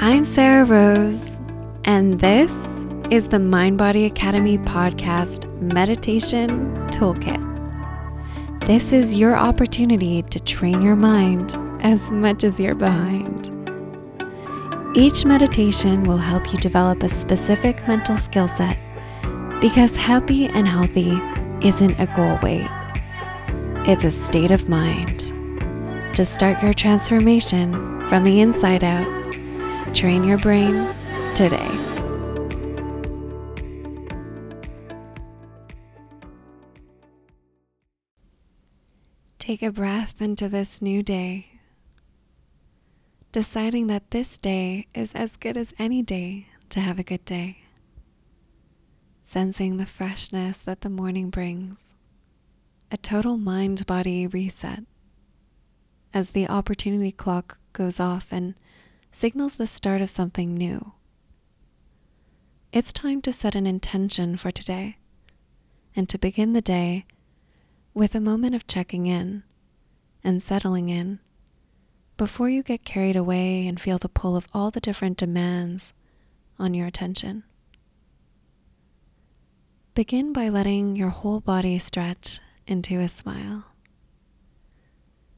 I'm Sarah Rose, and this is the Mind Body Academy podcast meditation toolkit. This is your opportunity to train your mind as much as your behind. Each meditation will help you develop a specific mental skill set because happy and healthy isn't a goal weight, it's a state of mind. To start your transformation from the inside out, train your brain today. Take a breath into this new day deciding that this day is as good as any day to have a good day. Sensing the freshness that the morning brings, a total mind body reset as the opportunity clock goes off and signals the start of something new. It's time to set an intention for today and to begin the day with a moment of checking in and settling in before you get carried away and feel the pull of all the different demands on your attention. Begin by letting your whole body stretch into a smile.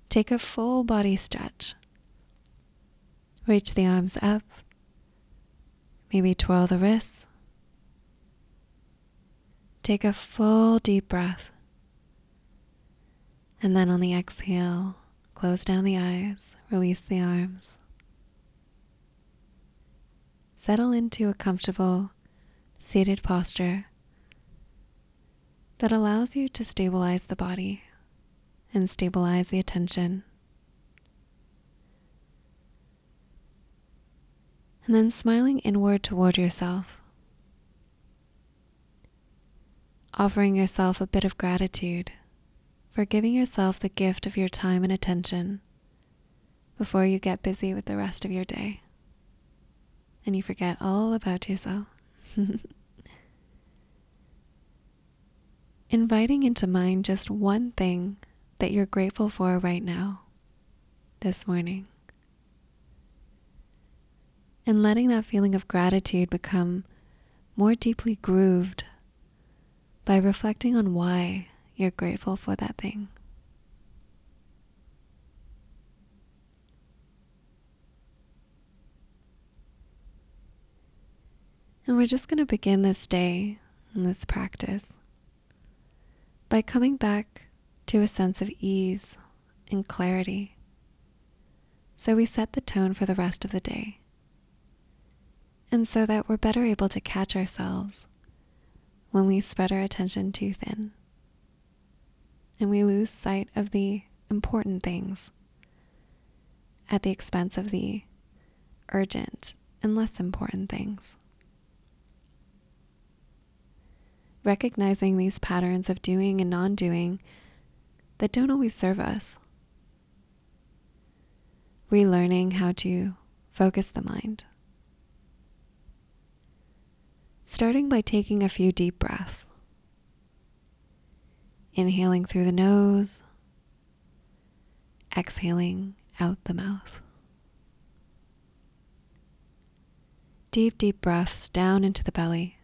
Take a full body stretch. Reach the arms up. Maybe twirl the wrists. Take a full deep breath. And then on the exhale, Close down the eyes, release the arms. Settle into a comfortable seated posture that allows you to stabilize the body and stabilize the attention. And then smiling inward toward yourself, offering yourself a bit of gratitude for giving yourself the gift of your time and attention before you get busy with the rest of your day and you forget all about yourself. Inviting into mind just one thing that you're grateful for right now, this morning. And letting that feeling of gratitude become more deeply grooved by reflecting on why you're grateful for that thing. And we're just going to begin this day and this practice by coming back to a sense of ease and clarity. So we set the tone for the rest of the day. And so that we're better able to catch ourselves when we spread our attention too thin and we lose sight of the important things at the expense of the urgent and less important things. Recognizing these patterns of doing and non doing that don't always serve us. Relearning how to focus the mind. Starting by taking a few deep breaths. Inhaling through the nose, exhaling out the mouth. Deep, deep breaths down into the belly,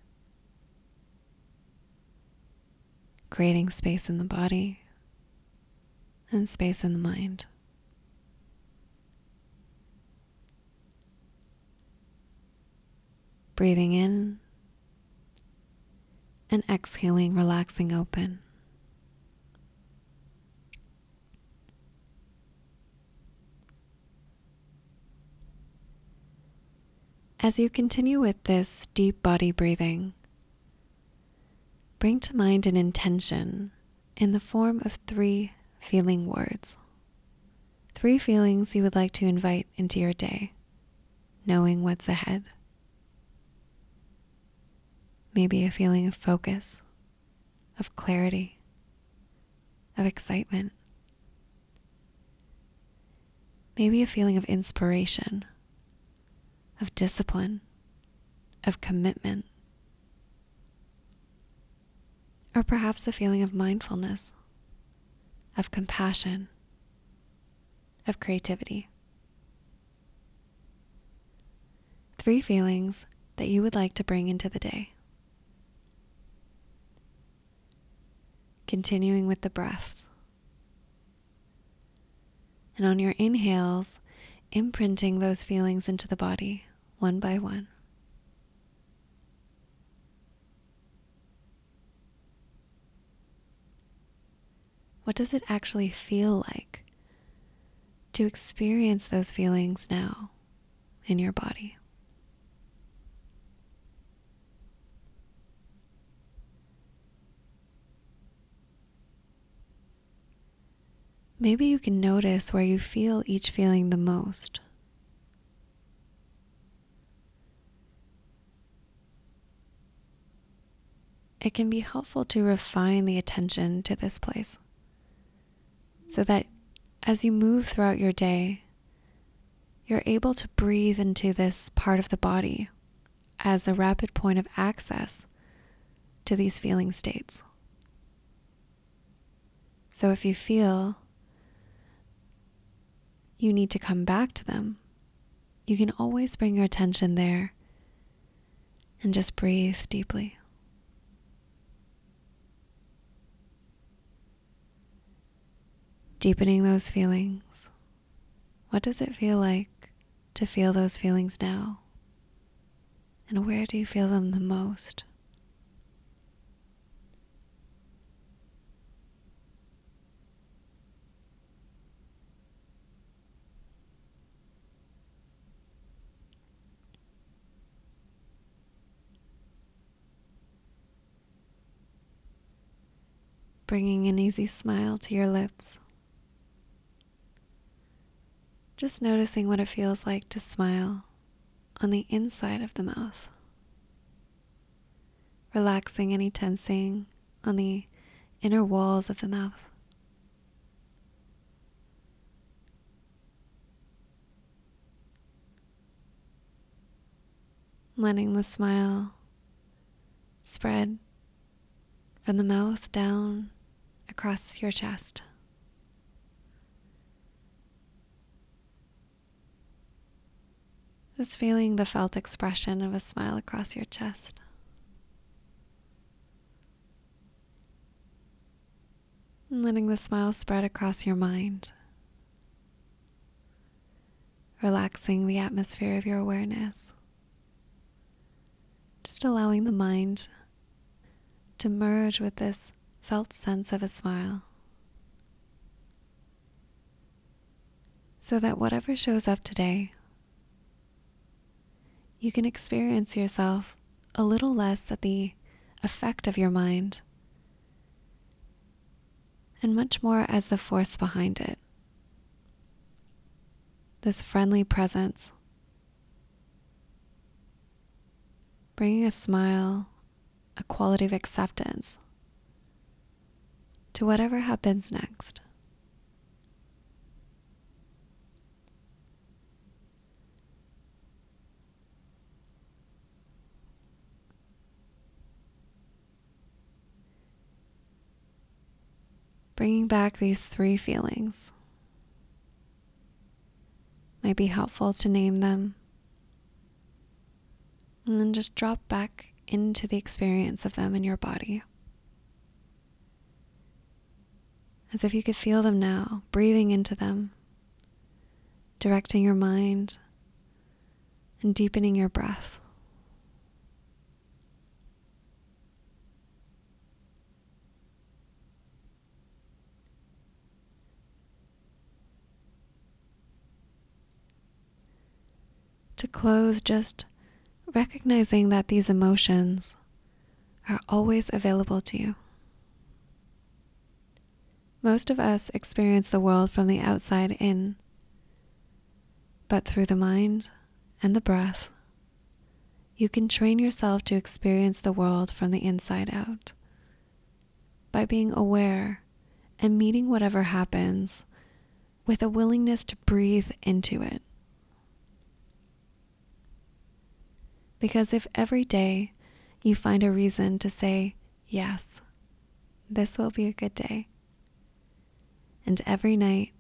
creating space in the body and space in the mind. Breathing in and exhaling, relaxing open. As you continue with this deep body breathing, bring to mind an intention in the form of three feeling words. Three feelings you would like to invite into your day, knowing what's ahead. Maybe a feeling of focus, of clarity, of excitement. Maybe a feeling of inspiration of discipline, of commitment, or perhaps a feeling of mindfulness, of compassion, of creativity. three feelings that you would like to bring into the day. Continuing with the breaths. And on your inhales, imprinting those feelings into the body one by one. What does it actually feel like to experience those feelings now in your body? Maybe you can notice where you feel each feeling the most. It can be helpful to refine the attention to this place so that as you move throughout your day, you're able to breathe into this part of the body as a rapid point of access to these feeling states. So if you feel you need to come back to them, you can always bring your attention there and just breathe deeply. deepening those feelings. What does it feel like to feel those feelings now? And where do you feel them the most? Bringing an easy smile to your lips. Just noticing what it feels like to smile on the inside of the mouth. Relaxing any tensing on the inner walls of the mouth. Letting the smile spread from the mouth down across your chest. Just feeling the felt expression of a smile across your chest. And letting the smile spread across your mind. Relaxing the atmosphere of your awareness. Just allowing the mind to merge with this felt sense of a smile. So that whatever shows up today you can experience yourself a little less at the effect of your mind and much more as the force behind it. This friendly presence, bringing a smile, a quality of acceptance to whatever happens next. Bringing back these three feelings might be helpful to name them and then just drop back into the experience of them in your body. As if you could feel them now, breathing into them, directing your mind, and deepening your breath. to close, just recognizing that these emotions are always available to you. Most of us experience the world from the outside in, but through the mind and the breath, you can train yourself to experience the world from the inside out by being aware and meeting whatever happens with a willingness to breathe into it. Because if every day you find a reason to say, Yes, this will be a good day, and every night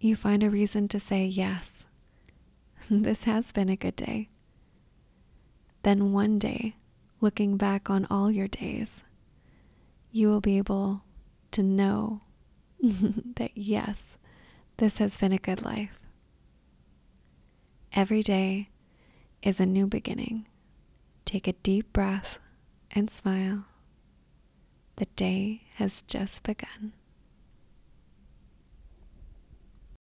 you find a reason to say, Yes, this has been a good day, then one day, looking back on all your days, you will be able to know that yes, this has been a good life. Every day is a new beginning. Take a deep breath and smile. The day has just begun.